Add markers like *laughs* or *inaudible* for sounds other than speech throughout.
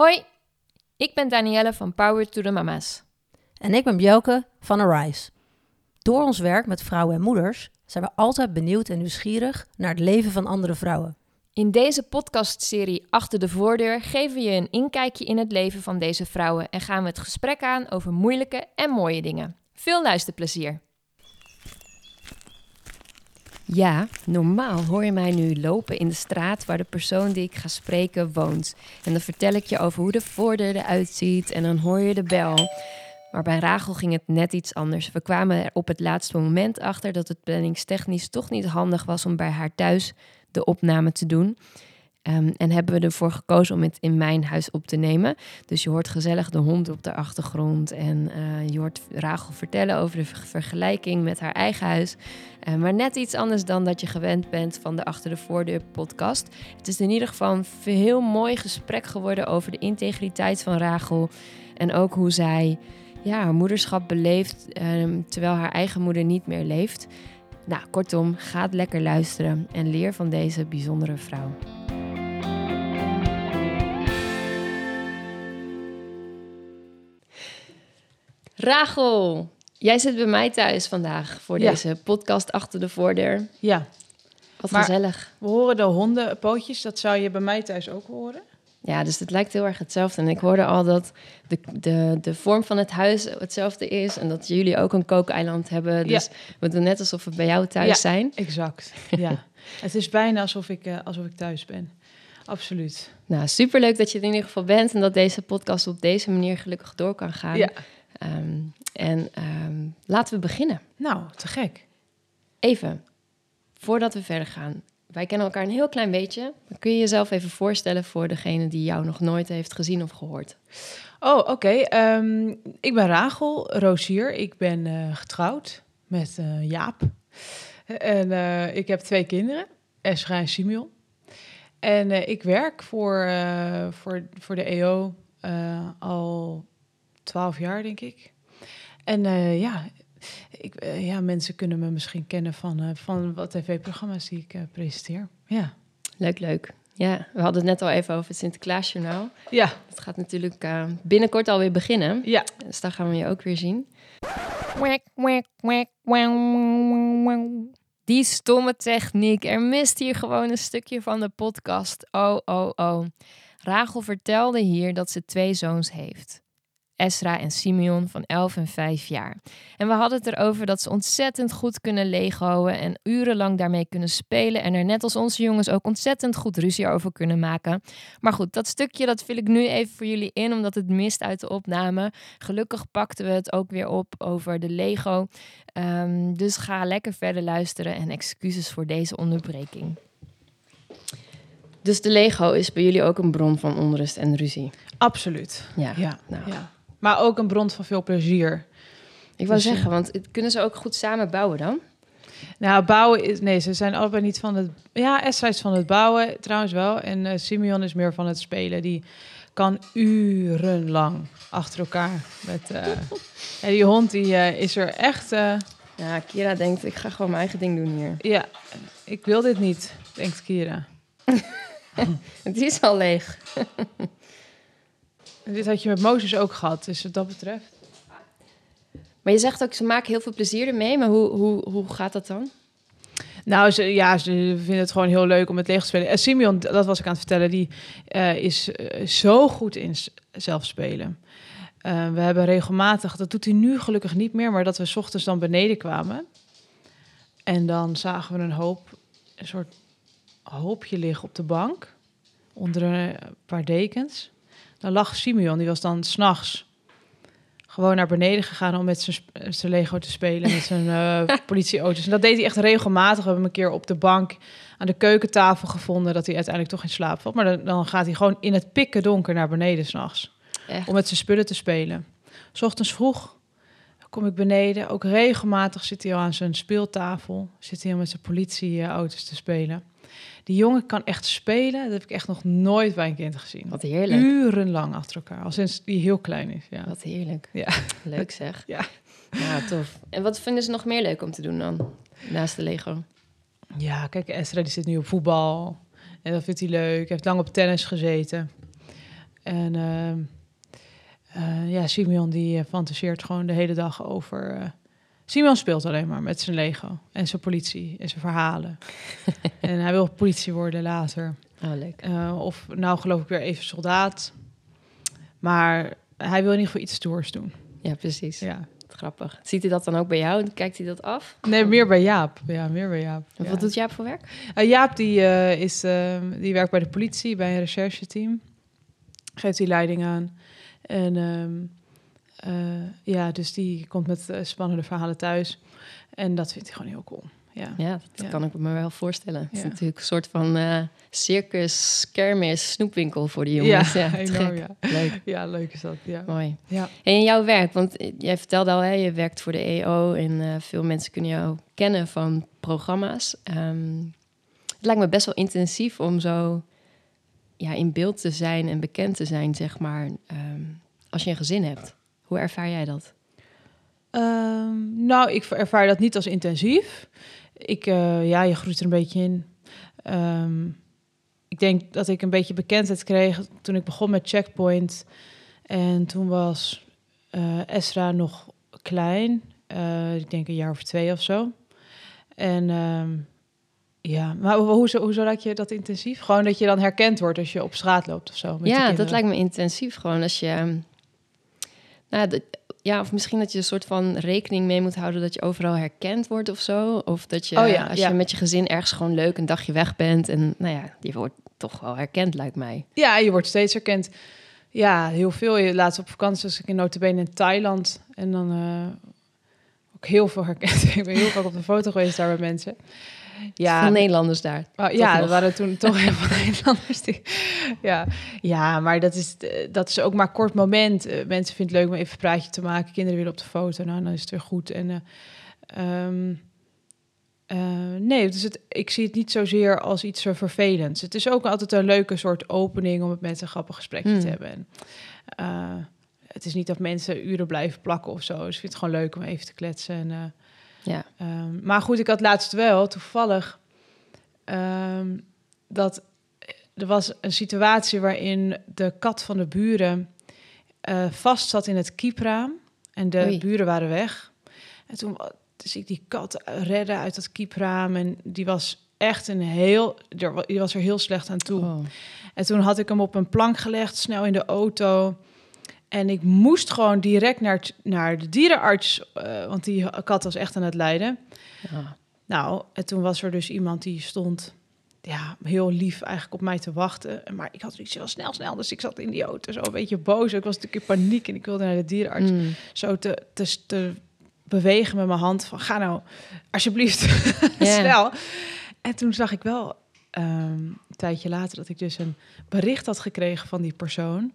Hoi, ik ben Danielle van Power to the Mama's. En ik ben Bjelke van Arise. Door ons werk met vrouwen en moeders zijn we altijd benieuwd en nieuwsgierig naar het leven van andere vrouwen. In deze podcastserie Achter de Voordeur geven we je een inkijkje in het leven van deze vrouwen en gaan we het gesprek aan over moeilijke en mooie dingen. Veel luisterplezier! Ja, normaal hoor je mij nu lopen in de straat waar de persoon die ik ga spreken woont. En dan vertel ik je over hoe de voordeur eruit ziet en dan hoor je de bel. Maar bij Rachel ging het net iets anders. We kwamen er op het laatste moment achter dat het planningstechnisch toch niet handig was om bij haar thuis de opname te doen. Um, en hebben we ervoor gekozen om het in mijn huis op te nemen. Dus je hoort gezellig de hond op de achtergrond. En uh, je hoort Rachel vertellen over de vergelijking met haar eigen huis. Uh, maar net iets anders dan dat je gewend bent van de Achter de Voordeur podcast. Het is in ieder geval een heel mooi gesprek geworden over de integriteit van Rachel. En ook hoe zij ja, haar moederschap beleeft um, terwijl haar eigen moeder niet meer leeft. Nou, kortom, ga lekker luisteren en leer van deze bijzondere vrouw. Rachel, jij zit bij mij thuis vandaag voor Ja. deze podcast achter de voordeur. Ja, Wat Maar- gezellig. we horen de hondenpootjes. Dat zou je bij mij thuis ook horen. Ja, dus het lijkt heel erg hetzelfde. En ik hoorde al dat de, de, de vorm van het huis hetzelfde is. En dat jullie ook een kookeiland hebben. Dus we doen net alsof we bij jou thuis Ja. zijn. Exact. Ja. *laughs* Het is bijna alsof ik, eh, alsof ik thuis ben. Absoluut. Nou, superleuk dat je er in ieder geval bent. En dat deze podcast op deze manier gelukkig door kan gaan. Ja. Ehm, en ehm, laten we beginnen. Nou, te gek. Even, voordat we verder gaan. Wij kennen elkaar een heel klein beetje. Kun je jezelf even voorstellen voor degene die jou nog nooit heeft gezien of gehoord. Oh, oké. Ehm, ik ben Rachel Roosier. Ik ben eh, getrouwd met eh, Jaap. En eh, ik heb twee kinderen, Esra en Simeon. En ik werk voor, voor, voor de EO al twaalf jaar, denk ik. En eh, ja, ik, eh, ja, mensen kunnen me misschien kennen van, eh, van wat tv-programma's die ik eh, presenteer. Ja. Leuk, leuk. Ja, we hadden het net al even over het Sinterklaasjournaal. Ja, Het gaat natuurlijk eh, binnenkort alweer beginnen. ja. Dus daar gaan we je ook weer zien. Die stomme techniek. Er mist hier gewoon een stukje van de podcast. Oh, oh, oh. Rachel vertelde hier dat ze twee zoons heeft. Esra en Simeon van 11 en 5 jaar. En we hadden het erover dat ze ontzettend goed kunnen legoen en urenlang daarmee kunnen spelen. En er net als onze jongens ook ontzettend goed ruzie over kunnen maken. Maar goed, dat stukje dat vul ik nu even voor jullie in, omdat het mist uit de opname. Gelukkig pakten we het ook weer op over de Lego. Ehm, dus ga lekker verder luisteren en excuses voor deze onderbreking. Dus de Lego is bij jullie ook een bron van onrust en ruzie. Absoluut. Ja. Ja, nou. ja. Maar ook een bron van veel plezier. Ik wou Dus, eh, zeggen, want het- kunnen ze ook goed samen bouwen dan? Nou, bouwen is... Nee, ze zijn allebei niet van het... Ja, Esra is van het bouwen trouwens wel. En eh, Simeon is meer van het spelen. Die kan urenlang achter elkaar met... eh *laughs* en die hond die is er echt... Ja, Kira denkt, ik ga gewoon mijn eigen ding doen hier. ja, ik wil dit niet, denkt Kira. *laughs* Het is al leeg. *laughs* Dit had je met Mozes ook gehad, dus wat dat betreft. Maar je zegt ook, ze maken heel veel plezier ermee. Maar hoe, hoe, hoe gaat dat dan? Nou, ze, ja, ze vinden het gewoon heel leuk om het leeg te spelen. En Simeon, dat was ik aan het vertellen, die eh, is eh, zo goed in zelf spelen. Eh, we hebben regelmatig, dat doet hij nu gelukkig niet meer, maar dat we 's ochtends dan beneden kwamen. En dan zagen we een hoop, een soort hoopje liggen op de bank, onder een paar dekens. Dan lag Simeon, die was dan s'nachts gewoon naar beneden gegaan om met zijn, Lego te spelen, met zijn eh, *laughs* politieauto's. En dat deed hij echt regelmatig. We hebben hem een keer op de bank aan de keukentafel gevonden, dat hij uiteindelijk toch in slaap valt. Maar dan, dan gaat hij gewoon in het pikken donker naar beneden s'nachts om met zijn spullen te spelen. S ochtends vroeg kom ik beneden. Ook regelmatig zit hij al aan zijn speeltafel. Zit hij al met zijn politieauto's te spelen. Die jongen kan echt spelen. Dat heb ik echt nog nooit bij een kind gezien. Wat heerlijk. Urenlang achter elkaar. Al sinds die heel klein is. Ja. Wat heerlijk. Ja. Leuk zeg. *laughs* Ja. Ja, tof. En wat vinden ze nog meer leuk om te doen dan? Naast de Lego? Ja, kijk, Esra die zit nu op voetbal. En dat vindt hij leuk. Hij heeft lang op tennis gezeten. En ehm, eh, ja, Simeon die eh, fantaseert gewoon de hele dag over... eh, Simeon speelt alleen maar met zijn Lego en zijn politie en zijn verhalen. *laughs* en hij wil politie worden later. Oh, leuk. Eh, of nou geloof ik weer even soldaat. Maar hij wil in ieder geval iets stoers doen. Ja, precies. Ja. Grappig. Ziet hij dat dan ook bij jou? Kijkt hij dat af? Nee, meer bij Jaap. Ja, meer bij Jaap. Ja. Wat doet Jaap voor werk? Eh, Jaap die, eh, is, ehm, die werkt bij de politie, bij een rechercheteam. Geeft die leiding aan. En ehm, eh, ja, dus die komt met eh, spannende verhalen thuis. En dat vindt hij gewoon heel cool. Ja. Ja, dat Ja. kan ik me wel voorstellen. Het is Ja. natuurlijk een soort van eh, circus, kermis, snoepwinkel voor die jongens. Ja, *laughs* enorm, gek. ja. Leuk, Ja, leuk is dat. Ja. mooi. Ja. En in jouw werk, want eh, jij vertelde al, hè, je werkt voor de EO en eh, veel mensen kunnen jou kennen van programma's. Ehm, het lijkt me best wel intensief om zo ja, in beeld te zijn en bekend te zijn, zeg maar, ehm, als je een gezin hebt. Hoe ervaar jij dat? Ehm, nou, ik ervaar dat niet als intensief. Ik, eh, ja, je groeit er een beetje in. Ehm, ik denk dat ik een beetje bekendheid kreeg toen ik begon met Checkpoint. En toen was eh Esra nog klein. Eh, ik denk een jaar of twee of zo. En ehm, ja, maar ho- hoezo, hoezo raak je dat intensief? Gewoon dat je dan herkend wordt als je op straat loopt of zo. met ja, dat lijkt me intensief. Gewoon als je. Nou, ja, of misschien dat je een soort van rekening mee moet houden dat je overal herkend wordt of zo. Of dat je, Oh ja, als ja. je met je gezin ergens gewoon leuk een dagje weg bent. En nou ja, je wordt toch wel herkend, lijkt mij. Ja, je wordt steeds herkend. Ja, heel veel. Je laatst op vakantie was ik in notabene in Thailand. En dan eh, ook heel veel herkend. *laughs* ik ben heel vaak op de foto geweest daar met mensen. Ja, Veel Nederlanders daar. Oh, ja, nog. er waren toen toch *laughs* heel veel Nederlanders. Die, ja. ja, maar dat is, eh, dat is ook maar een kort moment. Eh, mensen vinden het leuk om even een praatje te maken. Kinderen willen op de foto. Nou, dan is het weer goed. En, eh, ehm, eh, nee, dus het, ik zie het niet zozeer als iets zo vervelends. Het is ook altijd een leuke soort opening om het met een grappig gesprekje Hmm. te hebben. En, het is niet dat mensen uren blijven plakken of zo. Dus ik vind het gewoon leuk om even te kletsen. En, Ja. Ehm, maar goed, ik had laatst wel toevallig ehm, dat er was een situatie waarin de kat van de buren eh, vast zat in het kiepraam en de Oei. buren waren weg. En toen dus ik die kat redden uit dat kiepraam en die was echt een heel, die was er heel slecht aan toe. Oh. En toen had ik hem op een plank gelegd, snel in de auto. En ik moest gewoon direct naar, naar de dierenarts, eh, want die kat was echt aan het lijden. Ja. Nou, en toen was er dus iemand die stond ja, heel lief eigenlijk op mij te wachten. Maar ik had iets heel snel, snel. Dus ik zat in die auto zo een beetje boos. Ik was natuurlijk in paniek en ik wilde naar de dierenarts. Mm. Zo te, te, te bewegen met mijn hand van ga nou alsjeblieft *laughs* snel. En toen zag ik wel ehm, een tijdje later dat ik dus een bericht had gekregen van die persoon.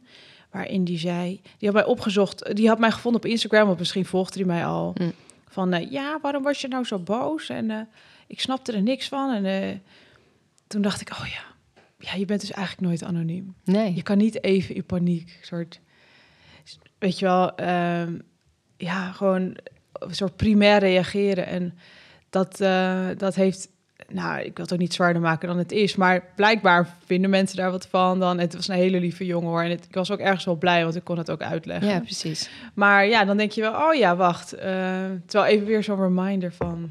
Waarin die zei, die had mij opgezocht, die had mij gevonden op Instagram, of misschien volgde hij mij al. Mm. Van eh, ja, waarom was je nou zo boos? En eh, ik snapte er niks van. En eh, toen dacht ik, oh ja, ja, je bent dus eigenlijk nooit anoniem. Nee. Je kan niet even in paniek, soort, weet je wel, ehm, ja, gewoon een soort primair reageren. En dat, dat heeft, nou, ik wil het ook niet zwaarder maken dan het is, maar blijkbaar vinden mensen daar wat van dan. Het was een hele lieve jongen hoor. En het, ik was ook ergens wel blij, want ik kon het ook uitleggen. Ja, precies. Maar ja, dan denk je wel, oh ja, wacht. eh, terwijl even weer zo'n reminder van,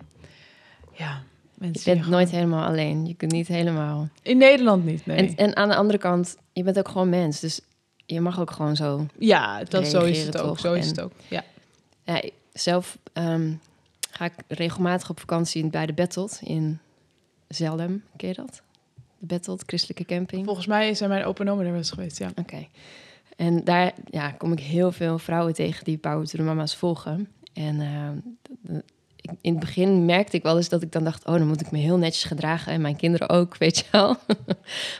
ja, Je mensen. bent die nooit gewoon- helemaal alleen. Je kunt niet helemaal. In Nederland niet, nee. En, en aan de andere kant, je bent ook gewoon mens. Dus je mag ook gewoon zo ja, dat zo is het ook. toch? Zo is En- het ook. Ja. Ja, zelf ehm, ga ik regelmatig op vakantie bij de Bettelt in Zeldam. Ken je dat? De Bettelt, christelijke camping. Volgens mij zijn mijn open omen er wel eens geweest, ja. Oké. En daar ja, kom ik heel veel vrouwen tegen die Power to the Mama's volgen. En ik- in het begin merkte ik wel eens dat ik dan dacht... oh, dan moet ik me heel netjes gedragen. En mijn kinderen ook, *laughs* weet je wel.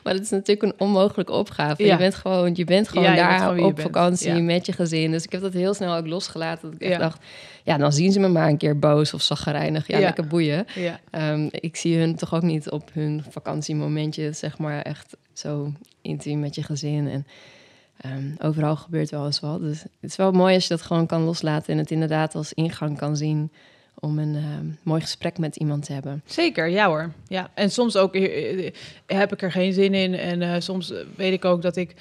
maar dat is natuurlijk een onmogelijke opgave. Ja. Je bent gewoon, je bent gewoon Ja, je bent daar gewoon op vakantie Ja. met je gezin. Dus ik heb dat heel snel ook losgelaten. Dat ik echt dacht, ja, dan zien ze me maar een keer boos of zaggerijnig. Ja, lekker boeien. Ehm, ik zie hun toch ook niet op hun vakantiemomentje, zeg maar, echt zo intiem met je gezin. En ehm, overal gebeurt wel eens wat. Dus het is wel mooi als je dat gewoon kan loslaten en het inderdaad als ingang kan zien om een ehm, mooi gesprek met iemand te hebben. zeker. Ja hoor. Ja. En soms ook eh, eh, heb ik er geen zin in. En eh, soms weet ik ook dat ik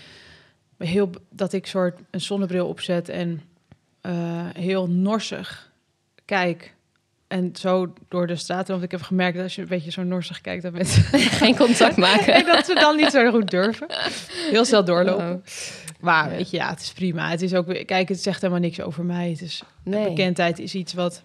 heel, dat ik soort een zonnebril opzet en heel norsig kijk. En zo door de straat. Want ik heb gemerkt dat als je een beetje zo norsig kijkt, dat mensen *laughs* Geen contact maken. dat ze dan niet zo goed durven. Heel snel doorlopen. Oh. Maar Ja. weet je, ja, het is prima. Het is ook, kijk, het zegt helemaal niks over mij. Het is Nee. bekendheid is iets wat,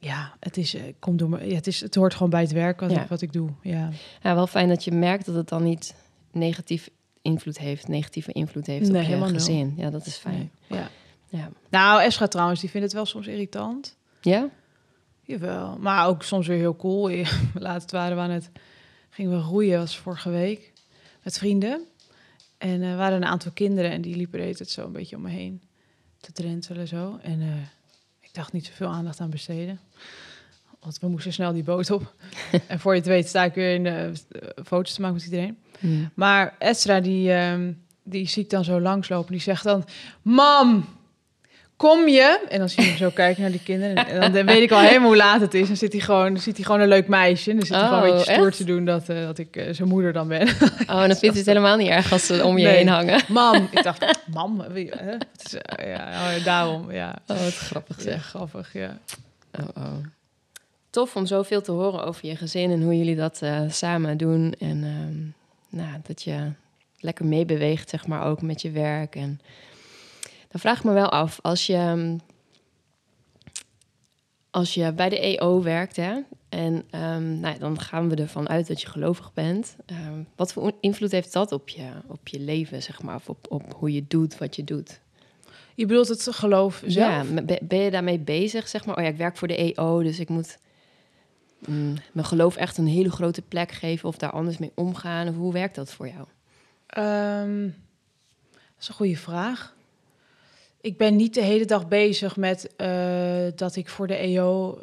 ja, het is, eh, komt door me. Ja, het is, het hoort gewoon bij het werk wat, Ja. ik, wat ik doe. Ja. Ja, wel fijn dat je merkt dat het dan niet negatief invloed heeft, negatieve invloed heeft Nee, op je nul. gezin. Ja, dat is fijn. Nee, ja. Ja. Nou, Esra trouwens, die vindt het wel soms irritant. Ja? Jawel, maar ook soms weer heel cool. *laughs* Laatst waren we aan het, gingen we roeien, was vorige week, met vrienden. En er waren een aantal kinderen en die liepen tijd zo een beetje om me heen te drentelen zo. En eh, ik dacht niet zoveel aandacht aan besteden. Want we moesten snel die boot op. *laughs* en voor je het weet sta ik weer in de eh, foto's te maken met iedereen. Maar Esra, die, ehm, die zie ik dan zo langslopen. Die zegt dan, mam, kom je? En dan zie je hem zo *laughs* kijken naar die kinderen. En dan weet ik al helemaal hoe laat het is. Dan zit hij gewoon, ziet hij gewoon een leuk meisje. En dan zit hij gewoon een Oh, beetje stoer echt? te doen dat, eh, dat ik eh, zijn moeder dan ben. Oh, en dan vindt hij het helemaal niet erg als ze om je Nee. heen hangen. mam, ik *laughs* dacht, mam, wie, hè? Het is, eh, ja, oh, daarom, ja. Oh, wat grappig Ja, zeg. grappig, ja. Oh, oh. Tof om zoveel te horen over je gezin en hoe jullie dat samen doen. En ehm, nou, dat je lekker meebeweegt, zeg maar, ook met je werk. En dan vraag ik me wel af, als je, ehm, als je bij de EO werkt, hè, en ehm, nou, ja, dan gaan we ervan uit dat je gelovig bent. Ehm, wat voor invloed heeft dat op je, op je leven, zeg maar, of op, op hoe je doet wat je doet? Je bedoelt het geloof zelf? Ja, ben je daarmee bezig, zeg maar? Oh ja, ik werk voor de EO, dus ik moet mm, mijn geloof echt een hele grote plek geven of daar anders mee omgaan. Of hoe werkt dat voor jou? Dat is een goede vraag. Ik ben niet de hele dag bezig met eh, dat ik voor de EO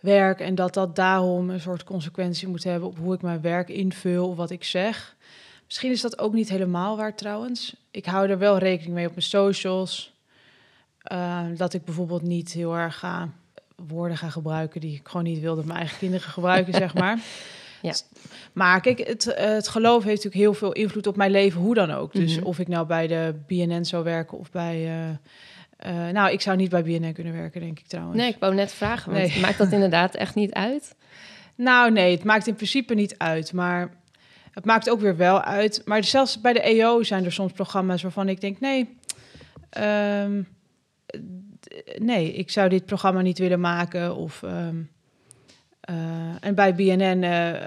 werk en dat dat daarom een soort consequentie moet hebben op hoe ik mijn werk invul of wat ik zeg. Misschien is dat ook niet helemaal waar trouwens. Ik hou er wel rekening mee op mijn socials. Eh, dat ik bijvoorbeeld niet heel erg ga woorden ga gebruiken die ik gewoon niet wil dat mijn eigen kinderen gebruiken, zeg maar. *laughs* Ja. Maar kijk, het, eh, het geloof heeft natuurlijk heel veel invloed op mijn leven, hoe dan ook. Dus Mhm. of ik nou bij de BNN zou werken of bij... eh, eh, nou, ik zou niet bij BNN kunnen werken, denk ik trouwens. Nee, ik wou net vragen, want Nee. maakt dat *laughs* inderdaad echt niet uit? Nou, nee, het maakt in principe niet uit. Maar het maakt ook weer wel uit. Maar zelfs bij de EO zijn er soms programma's waarvan ik denk: nee, ehm, nee, ik zou dit programma niet willen maken. Of, ehm, eh, en bij BNN eh,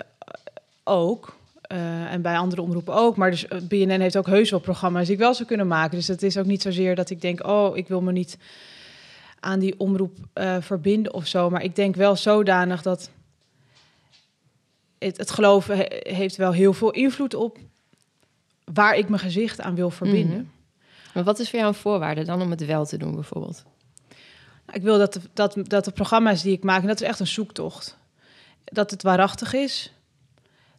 ook. Eh, en bij andere omroepen ook. Maar dus, eh, BNN heeft ook heus wel programma's die ik wel zou kunnen maken. Dus het is ook niet zozeer dat ik denk: oh, ik wil me niet aan die omroep eh, verbinden of zo. Maar ik denk wel zodanig dat het, het geloven he- heeft wel heel veel invloed op waar ik mijn gezicht aan wil verbinden. Mhm. Maar wat is voor jou een voorwaarde dan om het wel te doen, bijvoorbeeld? Nou, Ik wil dat de, dat, dat de programma's die ik maak, en dat is echt een zoektocht, dat het waarachtig is,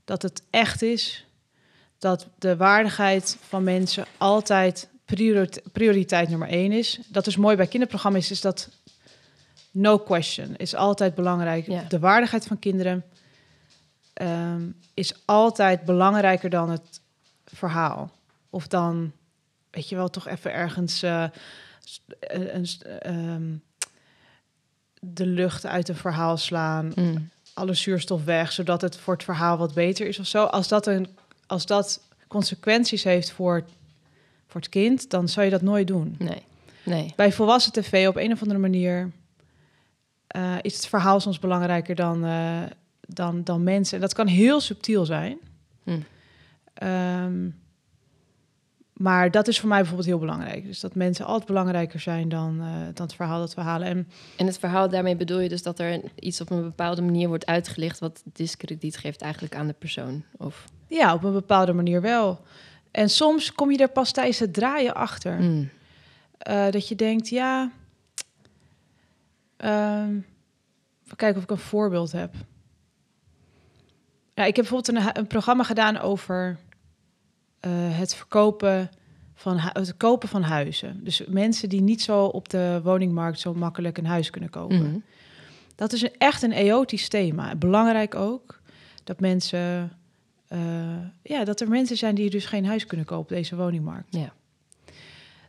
dat het echt is, dat de waardigheid van mensen altijd priorit- prioriteit nummer één is. Dat is mooi bij kinderprogramma's, is dat no question, is altijd belangrijk. Ja. De waardigheid van kinderen ehm, is altijd belangrijker dan het verhaal. Of dan, weet je wel, toch even ergens eh, s- een, ehm, de lucht uit een verhaal slaan, Mm. Alle zuurstof weg, zodat het voor het verhaal wat beter is of zo. Als dat, een, als dat consequenties heeft voor, voor het kind, dan zou je dat nooit doen. Nee, nee. Bij volwassen tv op een of andere manier eh, is het verhaal soms belangrijker dan, eh, dan, dan mensen. En dat kan heel subtiel zijn. Hm. Ehm, maar dat is voor mij bijvoorbeeld heel belangrijk. Dus dat mensen altijd belangrijker zijn dan, eh, dan het verhaal dat we halen. En En het verhaal, daarmee bedoel je dus dat er iets op een bepaalde manier wordt uitgelicht... wat discrediet geeft eigenlijk aan de persoon? Of... ja, op een bepaalde manier wel. En soms kom je er pas tijdens het draaien achter. Mm. Eh, dat je denkt, ja... ehm, even kijken of ik een voorbeeld heb. Ja, ik heb bijvoorbeeld een programma gedaan over eh, het verkopen van het kopen van huizen. Dus mensen die niet zo op de woningmarkt zo makkelijk een huis kunnen kopen. Mhm. Dat is een, echt een eotisch thema. Belangrijk ook dat mensen eh, ja, dat er mensen zijn die dus geen huis kunnen kopen op deze woningmarkt. Ja.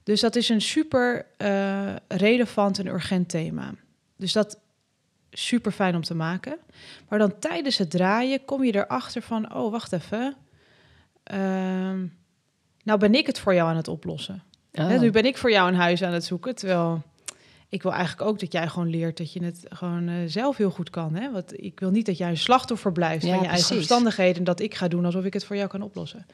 Dus dat is een super eh, relevant en urgent thema. Dus dat is super fijn om te maken. Maar dan tijdens het draaien kom je erachter van, oh, wacht even. Ehm, nou ben ik het voor jou aan het oplossen. Oh. Hè, nu ben ik voor jou een huis aan het zoeken, terwijl ik wil eigenlijk ook dat jij gewoon leert dat je het gewoon eh, zelf heel goed kan. Hè? Want ik wil niet dat jij een slachtoffer blijft Ja, van je eigen omstandigheden en dat ik ga doen alsof ik het voor jou kan oplossen.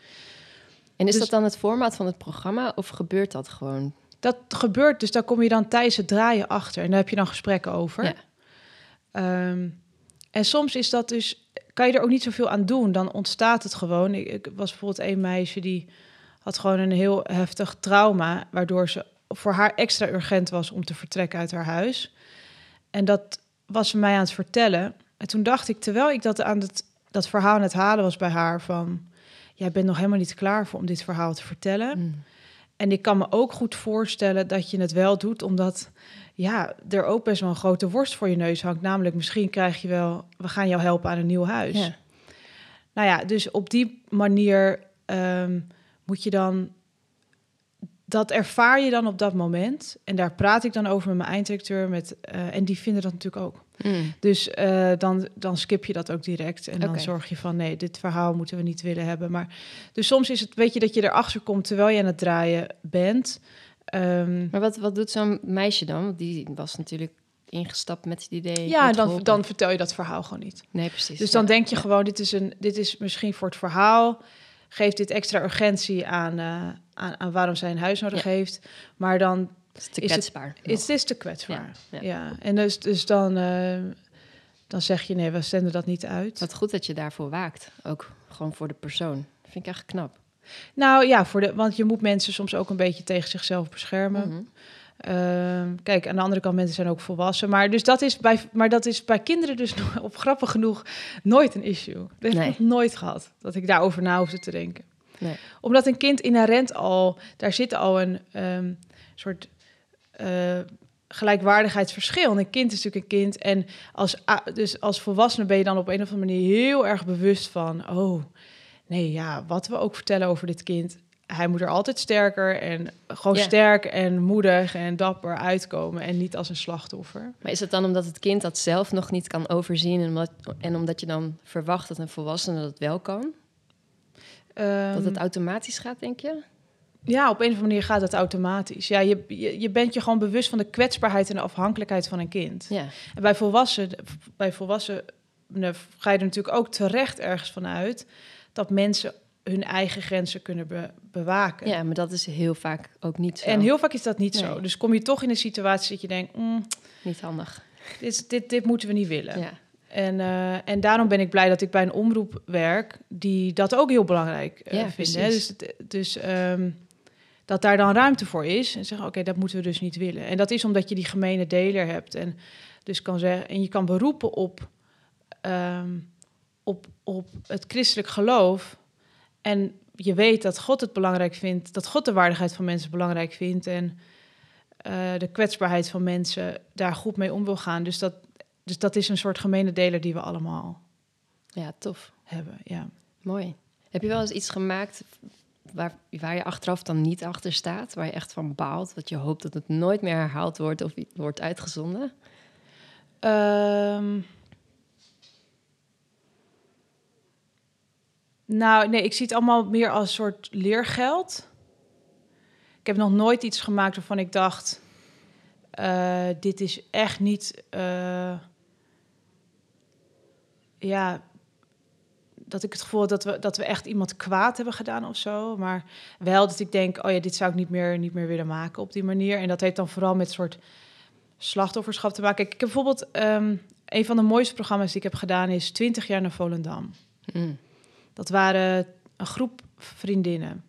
En is Dus- dat dan het format van het programma of gebeurt dat gewoon? Dat gebeurt, dus daar kom je dan tijdens het draaien achter en daar heb je dan gesprekken over. Ja. Ehm, en soms is dat dus, kan je er ook niet zoveel aan doen, dan ontstaat het gewoon. Ik, ik was bijvoorbeeld een meisje die had gewoon een heel heftig trauma, waardoor ze voor haar extra urgent was om te vertrekken uit haar huis. En dat was ze mij aan het vertellen. En toen dacht ik, terwijl ik dat aan het dat verhaal aan het halen was bij haar van, jij bent nog helemaal niet klaar voor om dit verhaal te vertellen. Mm. En ik kan me ook goed voorstellen dat je het wel doet, omdat ja, er ook best wel een grote worst voor je neus hangt. Namelijk, misschien krijg je wel, we gaan jou helpen aan een nieuw huis. Ja. Nou ja, dus op die manier ehm, moet je dan. Dat ervaar je dan op dat moment. En daar praat ik dan over met mijn einddirecteur. Met, eh, en die vinden dat natuurlijk ook. Mm. Dus eh, dan, dan skip je dat ook direct. En dan zorg je van nee, dit verhaal moeten we niet willen hebben. Maar dus soms is het, weet je, dat je erachter komt terwijl je aan het draaien bent. Ehm, Maar wat, wat doet zo'n meisje dan? Want die was natuurlijk ingestapt met het idee. ja, dan, dan vertel je dat verhaal gewoon niet. Nee, precies. Dus dan Ja. denk je gewoon, dit is, een, dit is misschien voor het verhaal. Geeft dit extra urgentie aan, eh, aan, aan waarom zij een huis nodig Ja. heeft. Maar dan Het is te is het- kwetsbaar. is dit te kwetsbaar. Ja, Ja, en dus, dus dan, eh, dan zeg je nee, we zenden dat niet uit. Wat goed dat je daarvoor waakt. Ook gewoon voor de persoon. Dat vind ik echt knap. Nou ja, voor de, want je moet mensen soms ook een beetje tegen zichzelf beschermen. Mhm. Ehm, kijk, aan de andere kant, mensen zijn ook volwassen. Maar, dus dat, is bij, maar dat is bij kinderen dus *laughs* op grappig genoeg nooit een issue. Dat heb ik Nee. nog nooit gehad, dat ik daarover na hoefde te denken. Nee. Omdat een kind inherent al, daar zit al een ehm, soort eh, gelijkwaardigheidsverschil. En een kind is natuurlijk een kind. En als, dus als volwassene ben je dan op een of andere manier heel erg bewust van... oh, nee, ja, wat we ook vertellen over dit kind... hij moet er altijd sterker en gewoon sterk en moedig en dapper uitkomen... en niet als een slachtoffer. Maar is het dan omdat het kind dat zelf nog niet kan overzien... en omdat, en omdat je dan verwacht dat een volwassene dat wel kan? dat het Ehm, automatisch gaat, denk je? Ja, op een of andere manier gaat het automatisch. Ja, je, je, je bent je gewoon bewust van de kwetsbaarheid en de afhankelijkheid van een kind. Ja. En bij volwassenen, bij volwassenen ga je er natuurlijk ook terecht ergens van uit dat mensen hun eigen grenzen kunnen be- bewaken. ja, maar dat is heel vaak ook niet zo. En heel vaak is dat niet zo. Dus kom je toch in een situatie dat je denkt, mm, Niet handig. dit, dit, dit moeten we niet willen. Ja. En, eh, en daarom ben ik blij dat ik bij een omroep werk die dat ook heel belangrijk eh Ja, vindt. Hè? Dus, dus ehm, dat daar dan ruimte voor is. En zeggen, oké, dat moeten we dus niet willen. En dat is omdat je die gemene deler hebt. En, dus kan zeggen, en je kan beroepen op, ehm, op, op het christelijk geloof. En je weet dat God het belangrijk vindt, dat God de waardigheid van mensen belangrijk vindt. En eh, de kwetsbaarheid van mensen daar goed mee om wil gaan. Dus dat, dus dat is een soort gemene deler die we allemaal ja, tof. hebben. Ja. Mooi. Heb je wel eens iets gemaakt waar, waar je achteraf dan niet achter staat? Waar je echt van baalt? Dat je hoopt dat het nooit meer herhaald wordt of wordt uitgezonden? Ehm, nou, nee, ik zie het allemaal meer als een soort leergeld. Ik heb nog nooit iets gemaakt waarvan ik dacht: eh, dit is echt niet. eh, ja, dat ik het gevoel had dat we, dat we echt iemand kwaad hebben gedaan of zo. Maar wel dat ik denk: oh ja, dit zou ik niet meer, niet meer willen maken op die manier. En dat heeft dan vooral met soort slachtofferschap te maken. Ik heb bijvoorbeeld ehm, een van de mooiste programma's die ik heb gedaan is 20 jaar naar Volendam. Mm. Dat waren een groep vriendinnen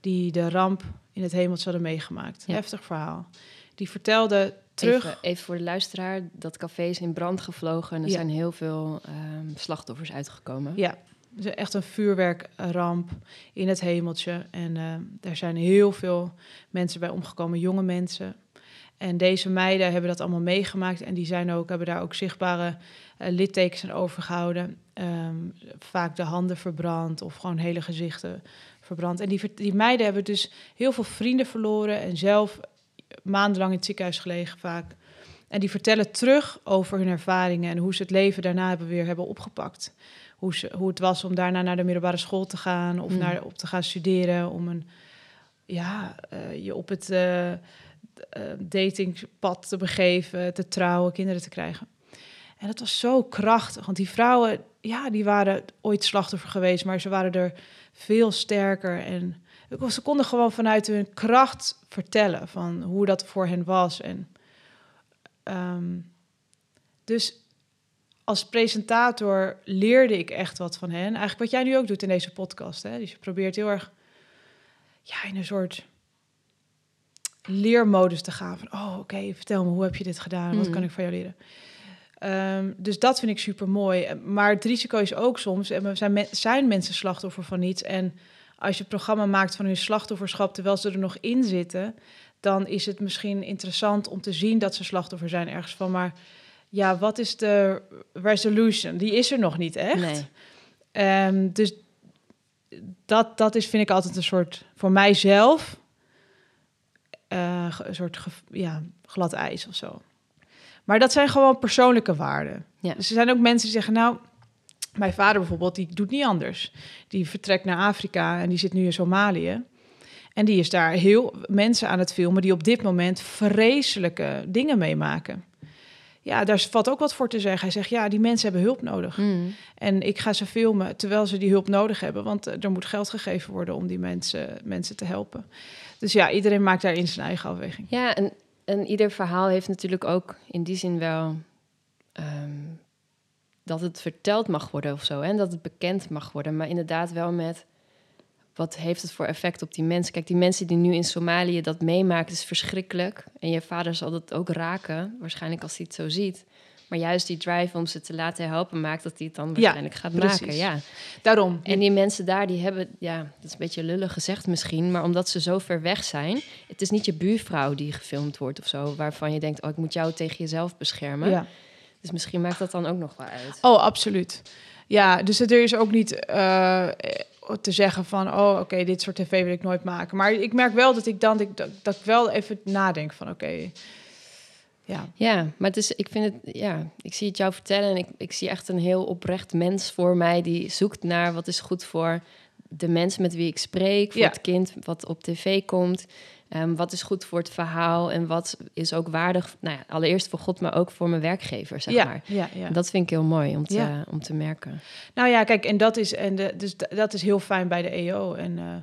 die de ramp in het hemeltje hadden meegemaakt. Ja. Heftig verhaal. Die vertelden terug. Even, even voor de luisteraar, dat café is in brand gevlogen en er Ja. zijn heel veel ehm, slachtoffers uitgekomen. Ja, dus echt een vuurwerkramp in het hemeltje. En eh, daar zijn heel veel mensen bij omgekomen, jonge mensen. En deze meiden hebben dat allemaal meegemaakt en die zijn ook, hebben daar ook zichtbare uh, littekens aan overgehouden. Ehm, vaak de handen verbrand of gewoon hele gezichten verbrand. En die, die meiden hebben dus heel veel vrienden verloren en zelf maandenlang in het ziekenhuis gelegen vaak. En die vertellen terug over hun ervaringen en hoe ze het leven daarna hebben weer hebben opgepakt. Hoe, ze, hoe het was om daarna naar de middelbare school te gaan of mm. naar, op te gaan studeren. Om een, ja, uh, je op het uh, datingpad te begeven, te trouwen, kinderen te krijgen. En dat was zo krachtig, want die vrouwen, ja, die waren ooit slachtoffer geweest, maar ze waren er veel sterker en ze konden gewoon vanuit hun kracht vertellen van hoe dat voor hen was. En, um, dus als presentator leerde ik echt wat van hen. Eigenlijk wat jij nu ook doet in deze podcast. Hè? Dus je probeert heel erg ja, in een soort leermodus te gaan. Van, oh, oké, vertel me, hoe heb je dit gedaan? Wat kan mm. ik van jou leren? Um, dus dat vind ik super mooi. Maar het risico is ook soms, en zijn, zijn mensen slachtoffer van iets. En als je het programma maakt van hun slachtofferschap terwijl ze er nog in zitten, dan is het misschien interessant om te zien dat ze slachtoffer zijn ergens van. Maar ja, wat is de resolution? Die is er nog niet echt. Nee. Um, dus dat, dat is, vind ik altijd een soort, voor mijzelf, uh, een soort ja, glad ijs of zo. Maar dat zijn gewoon persoonlijke waarden. Ja. Dus er zijn ook mensen die zeggen, nou, mijn vader bijvoorbeeld, die doet niet anders. Die vertrekt naar Afrika en die zit nu in Somalië. En die is daar heel mensen aan het filmen die op dit moment vreselijke dingen meemaken. Ja, daar valt ook wat voor te zeggen. Hij zegt, ja, die mensen hebben hulp nodig. Mm. En ik ga ze filmen terwijl ze die hulp nodig hebben. Want eh, er moet geld gegeven worden om die mensen, mensen te helpen. Dus ja, iedereen maakt daarin zijn eigen afweging. Ja, en, en ieder verhaal heeft natuurlijk ook in die zin wel... Ehm, dat het verteld mag worden of zo. En dat het bekend mag worden. Maar inderdaad wel met wat heeft het voor effect op die mensen? Kijk, die mensen die nu in Somalië dat meemaken, is verschrikkelijk. En je vader zal dat ook raken, waarschijnlijk als hij het zo ziet. Maar juist die drive om ze te laten helpen maakt dat hij het dan waarschijnlijk gaat maken. Ja, daarom. En die mensen daar, die hebben, ja, dat is een beetje lullig gezegd misschien, maar omdat ze zo ver weg zijn, het is niet je buurvrouw die gefilmd wordt of zo, waarvan je denkt, oh, ik moet jou tegen jezelf beschermen. Ja. Dus misschien maakt dat dan ook nog wel uit. Oh, absoluut. Ja, dus er is ook niet uh, te zeggen van, oh, oké, dit soort tv wil ik nooit maken. Maar ik merk wel dat ik dan dat, dat ik wel even nadenk van, oké. Ja. ja, maar het is, ik vind het, ja, ik zie het jou vertellen en ik, ik zie echt een heel oprecht mens voor mij die zoekt naar wat is goed voor de mensen met wie ik spreek, voor het kind wat op tv komt. Um, wat is goed voor het verhaal en wat is ook waardig, nou ja, allereerst voor God, maar ook voor mijn werkgever, zeg ja, maar. Ja, ja. Dat vind ik heel mooi om te, om te merken. Nou ja, kijk, en dat is, en de, dus dat is heel fijn bij de EO. En uh,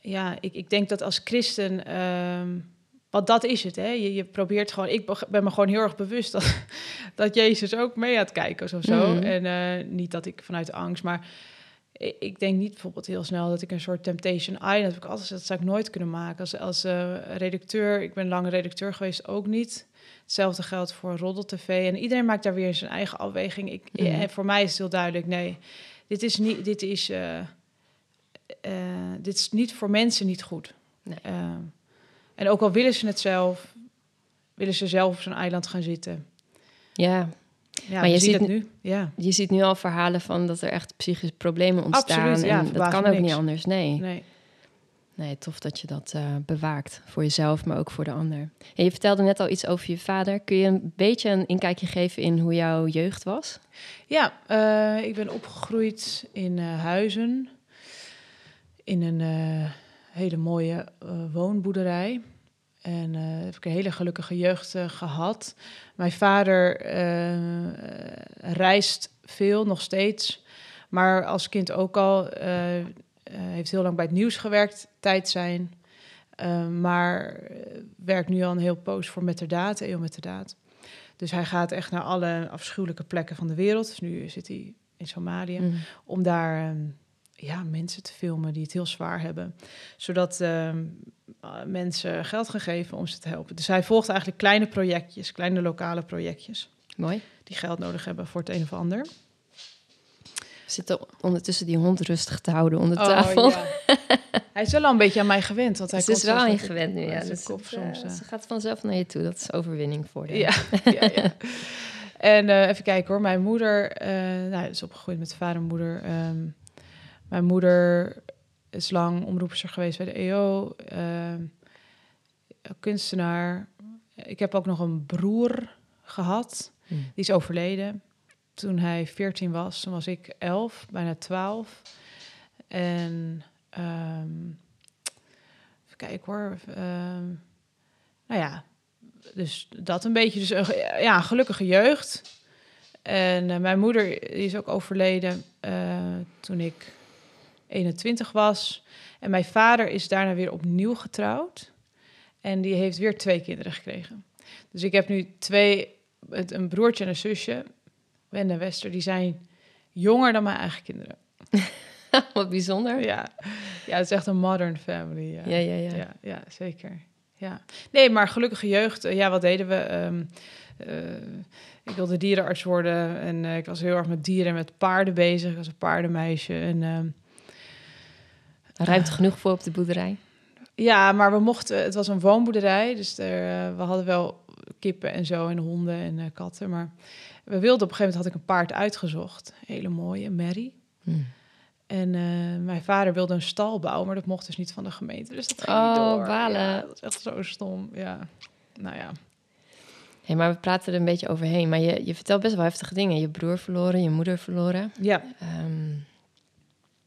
ja, ik, ik denk dat als christen, um, want dat is het, hè. Je, je probeert gewoon, ik ben me gewoon heel erg bewust dat, *laughs* dat Jezus ook mee gaat kijken of zo. Mm. En uh, niet dat ik vanuit angst, maar ik denk niet bijvoorbeeld heel snel dat ik een soort Temptation Island heb ik altijd dat zou ik nooit kunnen maken als als uh, redacteur. Ik ben lange redacteur geweest ook niet. Hetzelfde geldt voor Roddel TV en iedereen maakt daar weer zijn eigen afweging. Ik, mm. en voor mij is het heel duidelijk nee, dit is niet dit is uh, dit is niet voor mensen niet goed. Nee. En ook al willen ze het zelf, willen ze zelf op zo'n eiland gaan zitten. Ja, ja, maar je ziet het nu. Ja. Je ziet nu al verhalen van dat er echt psychische problemen ontstaan. Absoluut, ja, en dat kan ook niet anders. Nee. nee. Nee, tof dat je dat uh, bewaakt voor jezelf, maar ook voor de ander. En je vertelde net al iets over je vader. Kun je een beetje een inkijkje geven in hoe jouw jeugd was? Ja, uh, ik ben opgegroeid in uh, Huizen. In een hele mooie woonboerderij. En uh, heb ik een hele gelukkige jeugd uh, gehad. Mijn vader uh, reist veel, nog steeds. Maar als kind ook al. heeft heel lang bij het nieuws gewerkt, tijd zijn. maar werkt nu al een heel poos voor Metterdaad, EO Metterdaad. Dus hij gaat echt naar alle afschuwelijke plekken van de wereld. Dus nu zit hij in Somalië. Mm. Om daar... Ehm, ja, mensen te filmen die het heel zwaar hebben. Zodat uh, mensen geld gegeven om ze te helpen. Dus hij volgt eigenlijk kleine projectjes, kleine lokale projectjes. Mooi. Die geld nodig hebben voor het een of ander. We zitten ondertussen die hond rustig te houden onder oh, tafel. Ja. *laughs* hij is wel al een beetje aan mij gewend. Want hij is wel aan je gewend nu, ja. Dus kop het, soms, eh, eh. ze gaat vanzelf naar je toe. Dat is overwinning voor *laughs* haar. Ja, ja, ja. En eh, even kijken hoor. Mijn moeder eh nou, is opgegroeid met vader en moeder. Ehm, mijn moeder is lang omroepster geweest bij de EO. ehm, kunstenaar. Ik heb ook nog een broer gehad. Hm. Die is overleden toen hij 14 was. Toen was ik 11, bijna 12. En ehm, even kijken hoor. Ehm, nou ja, dus dat een beetje. Dus een, ja, een gelukkige jeugd. En eh, mijn moeder die is ook overleden eh, toen ik 21 was. En mijn vader is daarna weer opnieuw getrouwd. En die heeft weer twee kinderen gekregen. Dus ik heb nu twee, een broertje en een zusje, Wende en Wester, die zijn jonger dan mijn eigen kinderen. *laughs* Wat bijzonder. Ja, ja het is echt een modern family. Ja, Ja, ja, ja. ja, ja, zeker. Ja. Nee, maar gelukkige jeugd. eh, Ja, wat deden we? Ehm, eh, ik wilde dierenarts worden en eh, ik was heel erg met dieren en met paarden bezig. Ik was een paardenmeisje. En, ehm, Ruimte genoeg voor op de boerderij. ja, maar we mochten. Het was een woonboerderij, dus er, eh, we hadden wel kippen en zo en honden en eh, katten. Maar we wilden op een gegeven moment had ik een paard uitgezocht, hele mooie Mary. Hm. En eh, mijn vader wilde een stal bouwen, maar dat mocht dus niet van de gemeente. Dus dat ging Oh, niet door. balen. Ja, dat is echt zo stom. Ja, nou ja. Hey, maar we praten er een beetje overheen. Maar je, je vertelt best wel heftige dingen. Je broer verloren, je moeder verloren. Ja, Ehm,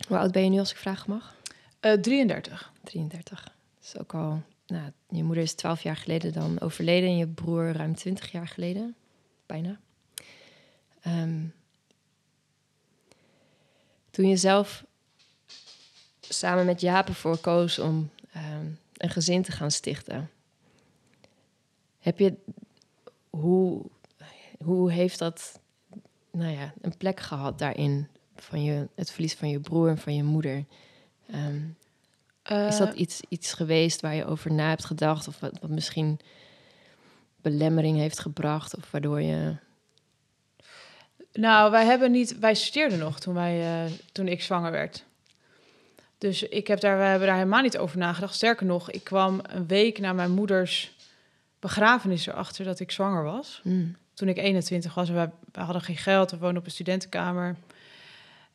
hoe oud ben je nu als ik vragen mag? Eh 33. 33. Dat is ook al... Nou, je moeder is 12 jaar geleden dan overleden... en je broer ruim 20 jaar geleden. Bijna. Ehm, toen je zelf samen met Jaap ervoor koos om ehm, een gezin te gaan stichten... heb je... Hoe, hoe heeft dat nou ja, een plek gehad daarin? Van je, het verlies van je broer en van je moeder... Ehm, is dat Eh, iets, iets geweest waar je over na hebt gedacht? Of wat, wat misschien belemmering heeft gebracht? Of waardoor je... Nou, wij hebben niet, wij studeerden nog toen, wij, eh, toen ik zwanger werd. Dus ik heb daar, we hebben daar helemaal niet over nagedacht. Sterker nog, ik kwam een week na mijn moeders begrafenis erachter dat ik zwanger was. Mm, Toen ik 21 was en wij hadden geen geld, we woonden op een studentenkamer.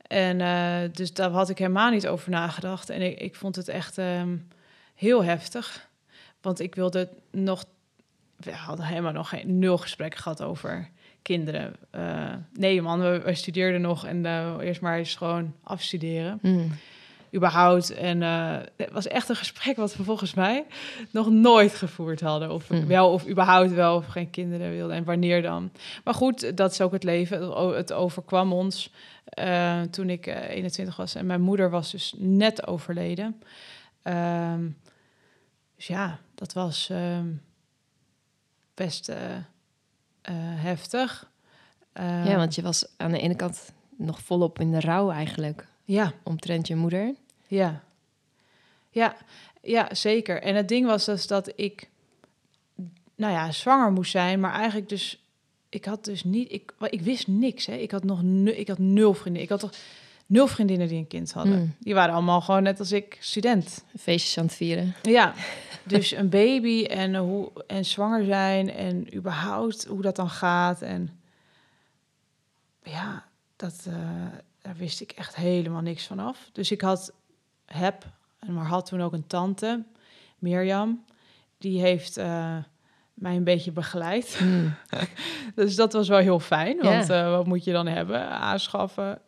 En eh, dus daar had ik helemaal niet over nagedacht. En ik, ik vond het echt ehm, heel heftig. Want ik wilde nog... We hadden helemaal nog geen nul gesprekken gehad over kinderen. Eh, nee man, we, we studeerden nog en eh, eerst maar eens gewoon afstuderen. mm, Überhaupt. En eh, het was echt een gesprek wat we volgens mij nog nooit gevoerd hadden. Of Hmm. wel, of überhaupt wel, of geen kinderen wilden en wanneer dan. Maar goed, dat is ook het leven. Het overkwam ons eh, toen ik eh, 21 was. En mijn moeder was dus net overleden. Ehm, dus ja, dat was ehm, best eh, eh, heftig. Ehm, ja, want je was aan de ene kant nog volop in de rouw eigenlijk... ja, omtrent je moeder. Ja. Ja, ja, zeker. En het ding was dus dat ik, nou ja, zwanger moest zijn, maar eigenlijk dus, ik had dus niet, ik, ik wist niks, hè. Ik had nog, nu, ik had nul vrienden. Ik had toch nul vriendinnen die een kind hadden. Mm. Die waren allemaal gewoon net als ik, student. Feestjes aan het vieren. Ja, dus een baby en, hoe, en zwanger zijn en überhaupt hoe dat dan gaat. En ja, dat, eh, daar wist ik echt helemaal niks van af. Dus ik had, heb, maar had toen ook een tante, Mirjam. Die heeft eh, mij een beetje begeleid. Mm, *laughs* Dus dat was wel heel fijn, want eh, wat moet je dan hebben? Aanschaffen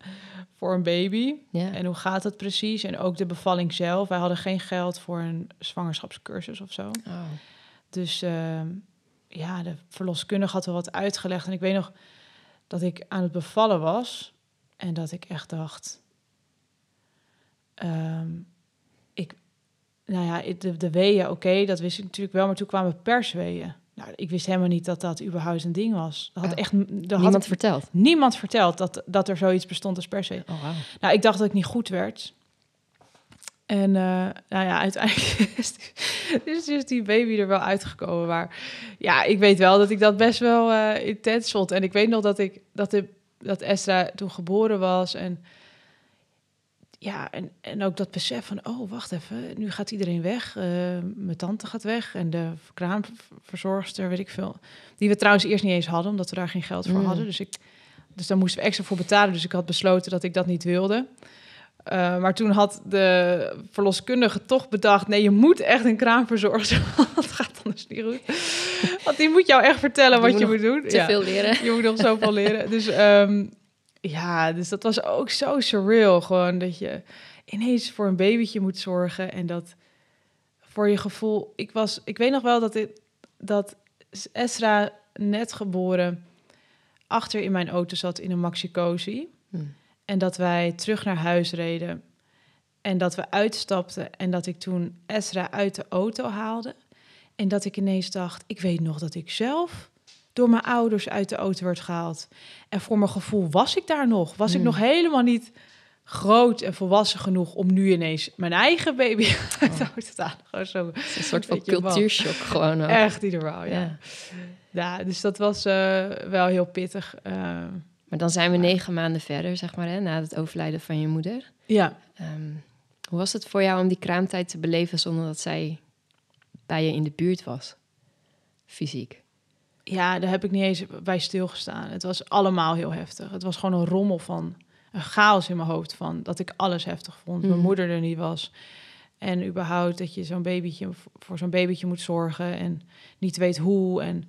voor een baby. En hoe gaat dat precies? En ook de bevalling zelf. Wij hadden geen geld voor een zwangerschapscursus of zo. Oh. Dus ehm, ja, de verloskundige had wel wat uitgelegd. En ik weet nog dat ik aan het bevallen was. En dat ik echt dacht... ehm, ik, nou ja, de, de weeën, oké, dat wist ik natuurlijk wel. Maar toen kwamen persweeën. Nou, ik wist helemaal niet dat dat überhaupt een ding was. Dat had Oh. echt dat Niemand had verteld. niemand verteld dat, dat er zoiets bestond als persweeën. Oh. Nou, ik dacht dat ik niet goed werd. En eh, nou ja, uiteindelijk *laughs* is die, is dus die baby er wel uitgekomen. Maar ja, ik weet wel dat ik dat best wel eh, intens vond. En ik weet nog dat ik dat, de, dat Estra toen geboren was. En ja, en, en ook dat besef van, oh, wacht even, nu gaat iedereen weg. Eh, mijn tante gaat weg en de kraamverzorgster, weet ik veel. Die we trouwens eerst niet eens hadden, omdat we daar geen geld voor Mm. hadden. Dus, ik, dus daar moesten we extra voor betalen. Dus ik had besloten dat ik dat niet wilde. Eh, maar toen had de verloskundige toch bedacht... nee, je moet echt een kraamverzorgster, *laughs* want het gaat anders niet goed. Want die moet jou echt vertellen wat je moet doen. Te veel leren. Je moet nog zoveel leren. *laughs* Dus ehm, ja, dus dat was ook zo surreal. Gewoon dat je ineens voor een babytje moet zorgen. En dat voor je gevoel... Ik, was, ik weet nog wel dat, ik, dat Esra net geboren... achter in mijn auto zat in een maxi-cosi. Hm. En dat wij terug naar huis reden. En dat we uitstapten. En dat ik toen Esra uit de auto haalde. En dat ik ineens dacht, ik weet nog dat ik zelf door mijn ouders uit de auto werd gehaald. En voor mijn gevoel was ik daar nog. Was ik Hmm. nog helemaal niet groot en volwassen genoeg om nu ineens mijn eigen baby *laughs* uit de auto te halen. Gewoon zo. Een soort van cultuurshock gewoon ook. Echt normaal, ja. Ja. ja. dus dat was eh, wel heel pittig. eh, Maar dan zijn we negen maanden verder, zeg maar, hè, na het overlijden van je moeder. ja, Ehm, hoe was het voor jou om die kraamtijd te beleven zonder dat zij bij je in de buurt was? Fysiek. Ja, daar heb ik niet eens bij stilgestaan. Het was allemaal heel heftig. Het was gewoon een rommel van, een chaos in mijn hoofd van dat ik alles heftig vond. Mijn Mhm. moeder er niet was. En überhaupt dat je zo'n babytje, voor zo'n babytje moet zorgen en niet weet hoe. En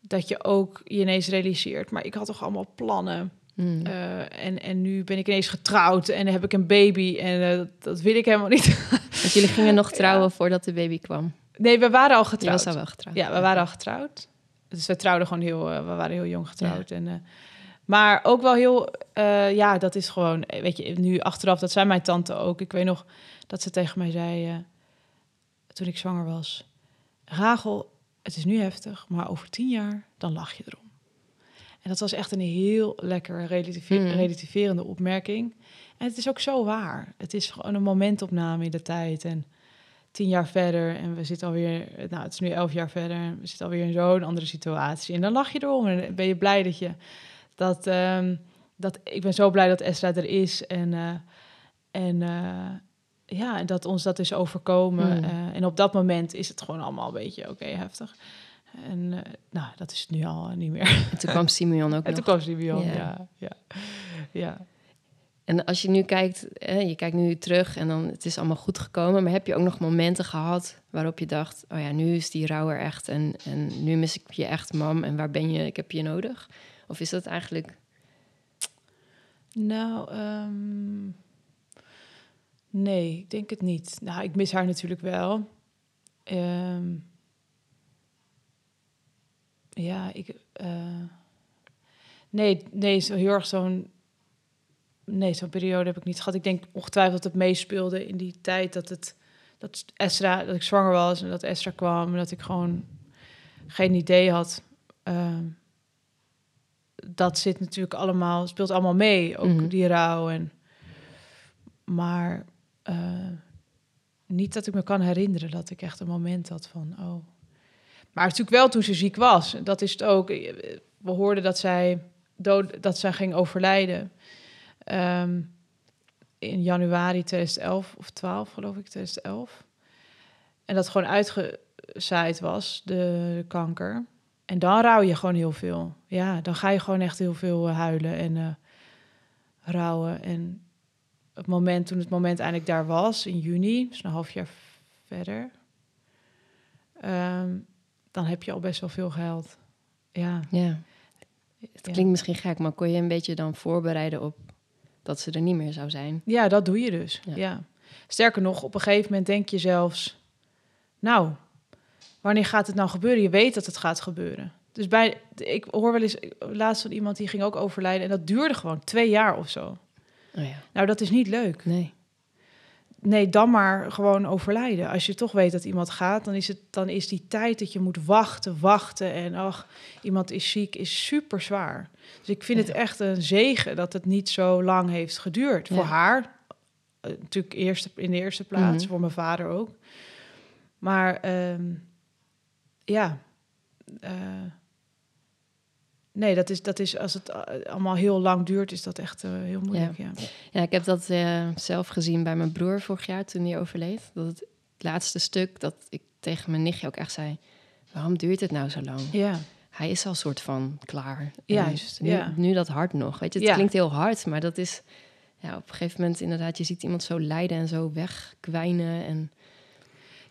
dat je ook je ineens realiseert, maar ik had toch allemaal plannen. Mm. Eh, en, en nu ben ik ineens getrouwd en heb ik een baby en eh, dat, dat wil ik helemaal niet. Want jullie gingen nog *laughs* trouwen voordat de baby kwam. nee, we waren al Je getrouwd. was al wel getrouwd. Ja, we waren al getrouwd. Dus we trouwden gewoon heel, eh, we waren heel jong getrouwd. En, eh, maar ook wel heel, eh, ja, dat is gewoon, weet je, nu achteraf, dat zei mijn tante ook. Ik weet nog dat ze tegen mij zei, toen ik zwanger was, Rachel, het is nu heftig, maar over tien jaar, dan lach je erom. En dat was echt een heel lekker relatieve- Mm. relativerende opmerking. En het is ook zo waar. Het is gewoon een momentopname in de tijd. En tien jaar verder en we zitten alweer, nou het is nu elf jaar verder, en we zitten alweer in zo'n andere situatie. En dan lach je erom en ben je blij dat je dat, ehm, dat ik ben zo blij dat Esra er is en, eh, en eh, ja, en dat ons dat is overkomen. Hmm. Eh, en op dat moment is het gewoon allemaal een beetje oké heftig. En nou, dat is het nu al niet meer. En toen kwam Simeon ook *laughs* En toen nog. kwam Simeon, ja. ja, ja. En als je nu kijkt, je kijkt nu terug en dan het is allemaal goed gekomen, maar heb je ook nog momenten gehad waarop je dacht, oh ja, nu is die rouw er echt en, en nu mis ik je echt, mam, en waar ben je? Ik heb je nodig. Of is dat eigenlijk? Nou, ehm, nee, ik denk het niet. Nou, ik mis haar natuurlijk wel. Ehm, ja, ik. eh, nee, nee, zo heel erg zo'n. Nee, zo'n periode heb ik niet gehad. Ik denk ongetwijfeld dat het meespeelde in die tijd dat het. Dat Esra, dat ik zwanger was en dat Esra kwam en dat ik gewoon geen idee had. Ehm, dat zit natuurlijk allemaal, speelt allemaal mee, ook Mhm. die rouw. En, maar eh, niet dat ik me kan herinneren dat ik echt een moment had van, oh. Maar natuurlijk wel toen ze ziek was. Dat is het ook. We hoorden dat zij, dood, dat zij ging overlijden. Ehm, in januari 2011 of 12, geloof ik, 2011. En dat gewoon uitgezaaid was, de, de kanker. En dan rouw je gewoon heel veel. Ja, dan ga je gewoon echt heel veel eh, huilen en eh, rouwen. En het moment toen het moment eindelijk daar was, in juni, dus een half jaar verder, ehm, dan heb je al best wel veel gehuild. Ja, Ja, het ja. klinkt misschien gek, maar kon je een beetje dan voorbereiden op dat ze er niet meer zou zijn? ja, dat doe je dus. Ja. Ja. Sterker nog, op een gegeven moment denk je zelfs, nou, wanneer gaat het nou gebeuren? Je weet dat het gaat gebeuren. Dus bij, ik hoor wel eens laatst van iemand die ging ook overlijden en dat duurde gewoon twee jaar of zo. Oh ja, Nou, dat is niet leuk. nee. Nee, dan maar gewoon overlijden. Als je toch weet dat iemand gaat, dan is, het, dan is die tijd dat je moet wachten, wachten. En ach, iemand is ziek, is super zwaar. Dus ik vind Ja. het echt een zegen dat het niet zo lang heeft geduurd. Ja. Voor haar, eh, natuurlijk eerst, in de eerste plaats, Mhm. voor mijn vader ook. Maar ehm, ja, eh, nee, dat is, dat is als het eh, allemaal heel lang duurt, is dat echt eh, heel moeilijk. Ja. Ja, ik heb dat eh, zelf gezien bij mijn broer vorig jaar toen hij overleed. Dat het laatste stuk, dat ik tegen mijn nichtje ook echt zei... waarom duurt het nou zo lang? Ja. Hij is al soort van klaar. Juist, nu, ja. nu dat hart nog. Weet je, het Ja. klinkt heel hard, maar dat is... Ja, op een gegeven moment inderdaad, je ziet iemand zo lijden en zo wegkwijnen. En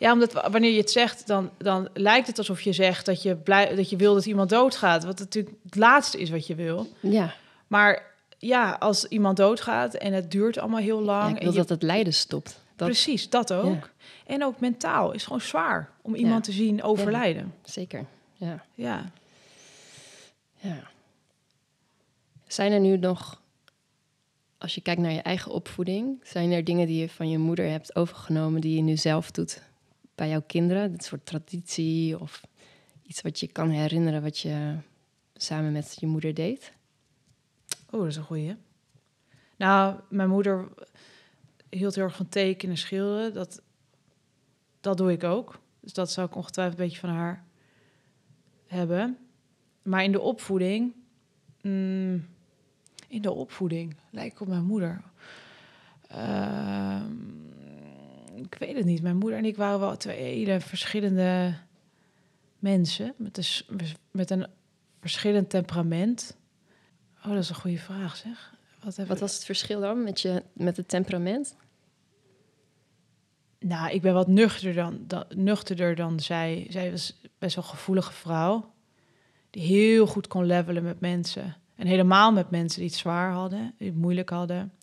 Ja, omdat wa- wanneer je het zegt, dan, dan lijkt het alsof je zegt dat je, blij, dat je wil dat iemand doodgaat. Wat natuurlijk het laatste is wat je wil. ja, Maar ja, als iemand doodgaat en het duurt allemaal heel ja, lang. ik en wil je- dat het lijden stopt. Dat, Precies, dat ook. En ook mentaal is gewoon zwaar om iemand te zien overlijden. Zeker, ja. Ja. Ja. Zijn er nu nog, als je kijkt naar je eigen opvoeding, zijn er dingen die je van je moeder hebt overgenomen die je nu zelf doet bij jouw kinderen? Dit soort traditie of iets wat je kan herinneren wat je samen met je moeder deed? Oh, dat is een goeie. Nou, mijn moeder hield heel erg van tekenen, schilderen. Dat, dat doe ik ook. Dus dat zou ik ongetwijfeld een beetje van haar hebben. Maar in de opvoeding... mm, in de opvoeding lijkt op mijn moeder. Ehm, ik weet het niet. Mijn moeder en ik waren wel twee hele verschillende mensen. Met een, met een verschillend temperament. Oh, dat is een goede vraag, zeg. Wat, Wat was het verschil dan met, je, met het temperament? Nou, ik ben wat nuchterder dan, dan, nuchterder dan zij. Zij was best wel een gevoelige vrouw. Die heel goed kon levelen met mensen. En helemaal met mensen die het zwaar hadden, die het moeilijk hadden.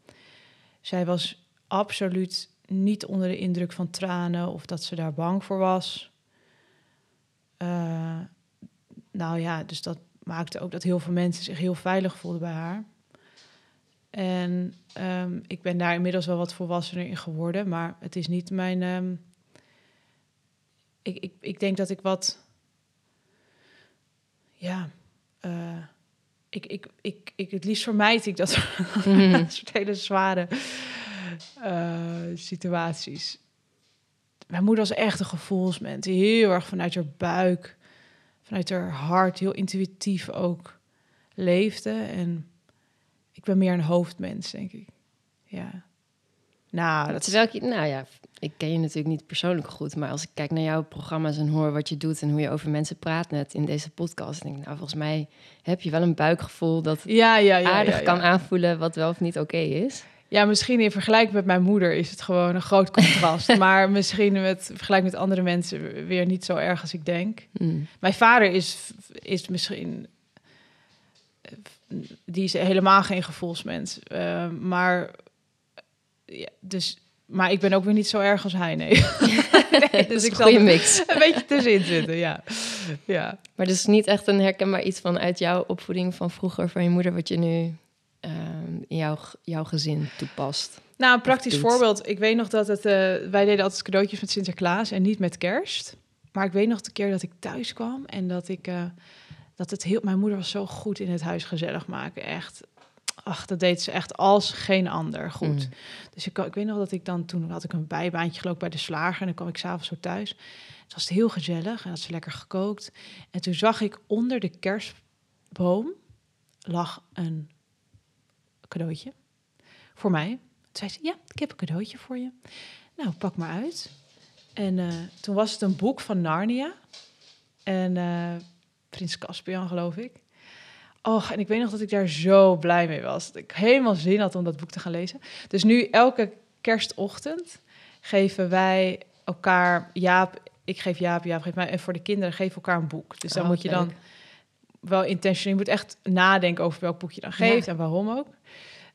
Zij was absoluut niet onder de indruk van tranen of dat ze daar bang voor was. Eh, nou ja, dus dat maakte ook dat heel veel mensen zich heel veilig voelden bij haar. En ehm, ik ben daar inmiddels wel wat volwassener in geworden, maar het is niet mijn. ehm, ik, ik, ik denk dat ik wat. Ja. eh, ik, ik, ik, ik, het liefst vermijd ik dat *laughs* soort hele zware situaties. Mijn moeder was echt een gevoelsmens, die heel erg vanuit haar buik, vanuit haar hart, heel intuïtief ook leefde. En ik ben meer een hoofdmens, denk ik. Ja. Nou, dat is... Terwijl ik, nou ja, ik ken je natuurlijk niet persoonlijk goed, maar als ik kijk naar jouw programma's en hoor wat je doet en hoe je over mensen praat net in deze podcast, denk ik, nou, volgens mij heb je wel een buikgevoel dat Ja, ja, ja. aardig kan aanvoelen wat wel of niet oké is. Ja, misschien in vergelijking met mijn moeder is het gewoon een groot contrast. *laughs* maar misschien met vergelijk met andere mensen weer niet zo erg als ik denk. Hmm. Mijn vader is, is misschien. Die is helemaal geen gevoelsmens. Eh, maar. Ja, dus, maar ik ben ook weer niet zo erg als hij, nee. *laughs* nee dus een ik zal mix. een beetje tussenin zitten, ja. ja. Maar dus niet echt een herkenbaar iets vanuit jouw opvoeding van vroeger, van je moeder, wat je nu ehm, in jouw, jouw gezin toepast. Nou, een praktisch voorbeeld. Ik weet nog dat het... eh, wij deden altijd cadeautjes met Sinterklaas en niet met kerst. Maar ik weet nog de keer dat ik thuis kwam en dat ik... eh, dat het heel... Mijn moeder was zo goed in het huis gezellig maken, echt. Ach, dat deed ze echt als geen ander goed. Mm. Dus ik, ik weet nog dat ik dan... Toen had ik een bijbaantje geloof bij de slager en dan kwam ik s'avonds zo thuis. Het was heel gezellig en had ze lekker gekookt. En toen zag ik onder de kerstboom lag een cadeautje voor mij. Toen zei ze, ja, ik heb een cadeautje voor je. Nou, pak maar uit. En eh, toen was het een boek van Narnia. En eh, Prins Caspian, geloof ik. Och, en ik weet nog dat ik daar zo blij mee was. Dat ik helemaal zin had om dat boek te gaan lezen. Dus nu, elke kerstochtend, geven wij elkaar... Jaap, ik geef Jaap, Jaap geeft mij... En voor de kinderen geven we elkaar een boek. Dus dan Oh, moet je leuk. dan wel intentioneel... Je moet echt nadenken over welk boek je dan geeft en waarom ook.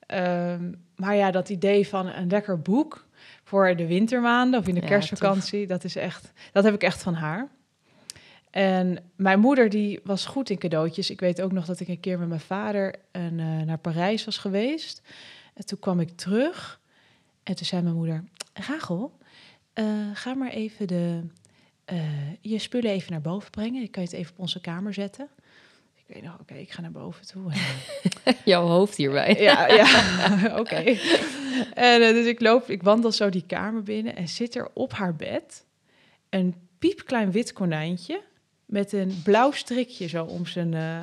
Ehm, maar ja, dat idee van een lekker boek voor de wintermaanden of in de Ja, kerstvakantie, dat is echt, dat heb ik echt van haar. En mijn moeder die was goed in cadeautjes. Ik weet ook nog dat ik een keer met mijn vader een, eh, naar Parijs was geweest. En toen kwam ik terug en toen zei mijn moeder: Rachel, eh, ga maar even de, eh, je spullen even naar boven brengen. Ik kan je het even op onze kamer zetten. Ik weet nog, oké, ik ga naar boven toe. *laughs* Jouw hoofd hierbij. Ja, ja. *laughs* *laughs* oké. En eh, dus ik loop, ik wandel zo die kamer binnen en zit er op haar bed een piepklein wit konijntje met een blauw strikje zo om zijn, eh,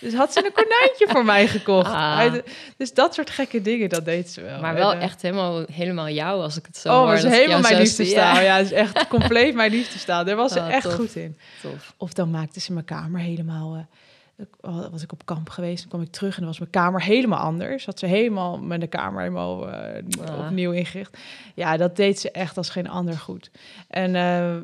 Dus had ze een konijntje voor mij gekocht. Ah. Dus dat soort gekke dingen, dat deed ze wel. Maar wel eh, echt helemaal, helemaal jou, als ik het zo Oh, hoor. dat is helemaal mijn liefdestaal. Ja, Ja, het is echt compleet mijn liefdestaal. Daar was ze Oh, echt tof. goed in. tof. Of dan maakte ze mijn kamer helemaal... was ik op kamp geweest, dan kwam ik terug en dan was mijn kamer helemaal anders. Had ze helemaal met de kamer helemaal Ah. opnieuw ingericht. Ja, dat deed ze echt als geen ander goed. En eh,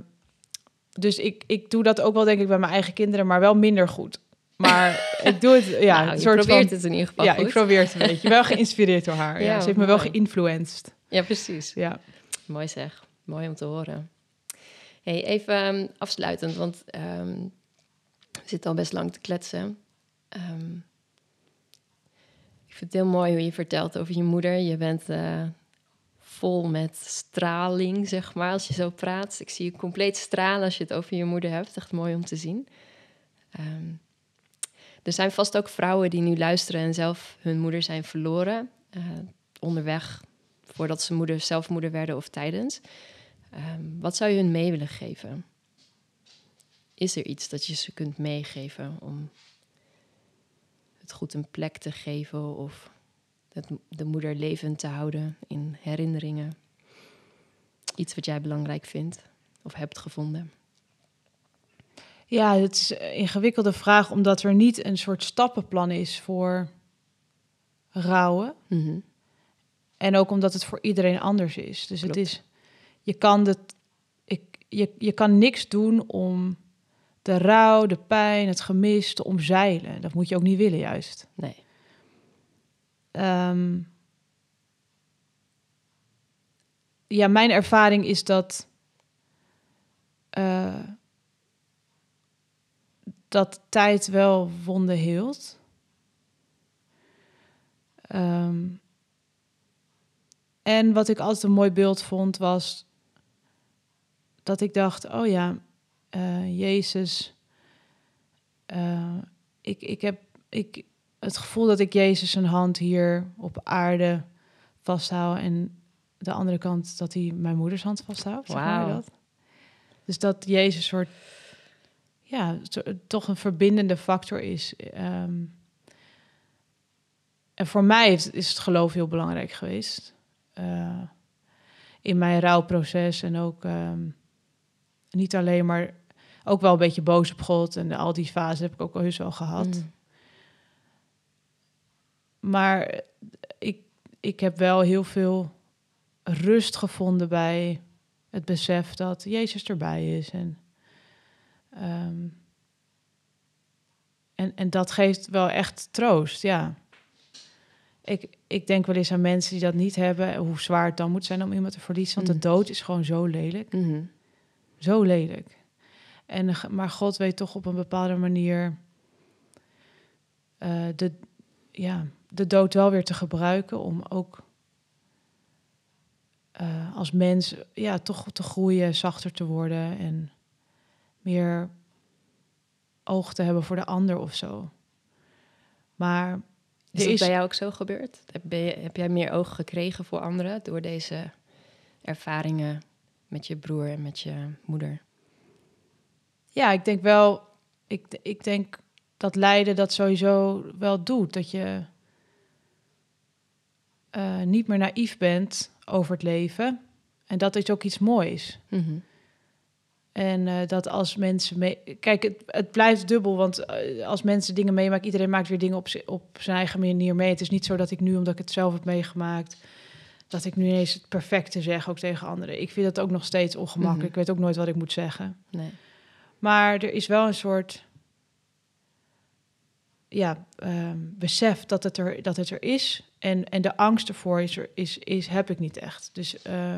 dus ik, ik doe dat ook wel denk ik bij mijn eigen kinderen, maar wel minder goed. Maar *laughs* ik doe het, ja, Nou, een soort probeert van... het in ieder geval Ja, goed. ik probeer het een *laughs* beetje. Wel geïnspireerd door haar. Ja, Ja, ze heeft me wel geïnfluenced. Ja, precies. Ja. Mooi zeg. Mooi om te horen. Hey, even ehm, afsluitend, want ehm, we zitten al best lang te kletsen. Ehm, ik vind het heel mooi hoe je vertelt over je moeder. Je bent eh, vol met straling, zeg maar, als je zo praat. Ik zie je compleet stralen als je het over je moeder hebt. Echt mooi om te zien. Ehm, er zijn vast ook vrouwen die nu luisteren en zelf hun moeder zijn verloren. eh, onderweg voordat ze moeder, zelf moeder werden of tijdens. Ehm, wat zou je hun mee willen geven? Is er iets dat je ze kunt meegeven om het goed een plek te geven of het, de moeder levend te houden in herinneringen? Iets wat jij belangrijk vindt of hebt gevonden? Ja, het is een ingewikkelde vraag, omdat er niet een soort stappenplan is voor rouwen. Mhm. En ook omdat het voor iedereen anders is. Dus Klopt. het is, je kan het, ik, je, je kan niks doen om de rouw, de pijn, het gemis te omzeilen. Dat moet je ook niet willen, juist. Nee. Ehm, ja, mijn ervaring is dat. eh, dat tijd wel wonden hield. Ehm, en wat ik altijd een mooi beeld vond was dat ik dacht: oh ja, eh, Jezus. eh, ik, ik heb ik, het gevoel dat ik Jezus zijn hand hier op aarde vasthoud en de andere kant dat hij mijn moeders hand vasthoudt. Zeg maar Wauw. dat. Dus dat Jezus een soort, ja, toch een verbindende factor is. Ehm, en voor mij is, is het geloof heel belangrijk geweest. Eh, in mijn rouwproces en ook ehm, niet alleen, maar ook wel een beetje boos op God. En al die fases heb ik ook al heus wel gehad. Mm. Maar ik, ik heb wel heel veel rust gevonden bij het besef dat Jezus erbij is. En, ehm, en, en dat geeft wel echt troost, ja. Ik, ik denk wel eens aan mensen die dat niet hebben, hoe zwaar het dan moet zijn om iemand te verliezen. Want Mm. de dood is gewoon zo lelijk. Mhm. Zo lelijk. En, maar God weet toch op een bepaalde manier eh, de, ja, de dood wel weer te gebruiken om ook eh, als mens ja, toch te groeien, zachter te worden en meer oog te hebben voor de ander of zo. Maar Is het is, bij jou ook zo gebeurd? Heb, je- heb jij meer oog gekregen voor anderen door deze ervaringen met je broer en met je moeder? Ja, ik denk wel. Ik, ik denk dat lijden dat sowieso wel doet. Dat je eh, niet meer naïef bent over het leven. En dat is ook iets moois. Mhm. En eh, dat als mensen mee. Kijk, het, het blijft dubbel. Want eh, als mensen dingen meemaken, iedereen maakt weer dingen op, op zijn eigen manier mee. Het is niet zo dat ik nu, omdat ik het zelf heb meegemaakt, dat ik nu ineens het perfecte zeg ook tegen anderen. Ik vind dat ook nog steeds ongemakkelijk. Mhm. Ik weet ook nooit wat ik moet zeggen. Nee. Maar er is wel een soort ja, ehm, besef dat het, er, dat het er is. En, en de angst ervoor is, er, is, is, heb ik niet echt. Dus eh,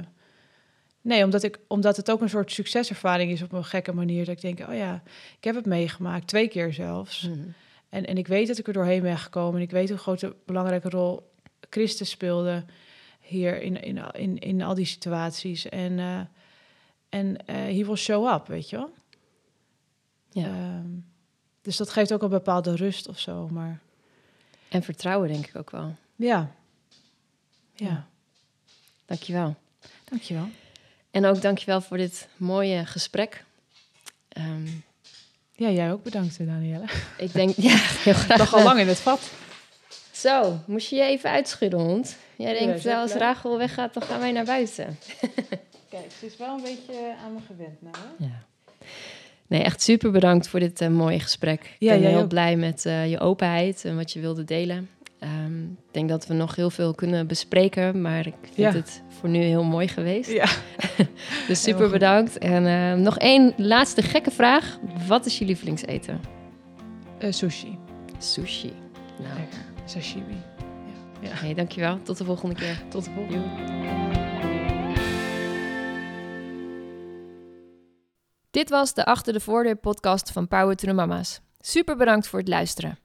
nee, omdat, ik, omdat het ook een soort succeservaring is op een gekke manier. Dat ik denk, oh ja, ik heb het meegemaakt, twee keer zelfs. Mhm. En, en ik weet dat ik er doorheen ben gekomen. En ik weet hoe grote belangrijke rol Christus speelde hier in, in, in, in al die situaties. En, eh en eh he will show up, weet je wel. Ja. Ehm, dus dat geeft ook een bepaalde rust of zo. Maar En vertrouwen denk ik ook wel. ja, ja, Ja. Dankjewel. dankjewel. En ook dankjewel voor dit mooie gesprek. Ehm, Ja, jij ook bedankt, Danielle. *laughs* Ik denk, ja, heel graag. Nog al lang in het vat. Zo, moest je je even uitschudden, hond? Jij Ja, denkt, ook als. Rachel weggaat, dan gaan wij naar buiten. Kijk, ze is wel een beetje aan me gewend nou. Hè? Ja. Nee, echt super bedankt voor dit eh, mooie gesprek. Ik Ja, ben heel ook. blij met eh, je openheid en wat je wilde delen. Ehm, ik denk dat we nog heel veel kunnen bespreken, maar ik vind Ja. het voor nu heel mooi geweest. Ja. *laughs* Dus super bedankt. En eh, nog één laatste gekke vraag. Wat is je lievelingseten? Eh, sushi. Sushi. Nou, Lekker. Sashimi. Ja. hey, dankjewel. Tot de volgende keer. Tot de volgende. Dit was de Achter de Voordeur podcast van Power to the Mama's. Super bedankt voor het luisteren.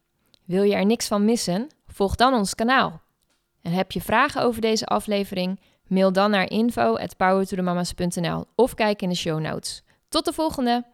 Wil je er niks van missen? Volg dan ons kanaal. En heb je vragen over deze aflevering? Mail dan naar info@powertothemamas.nl of kijk in de show notes. Tot de volgende!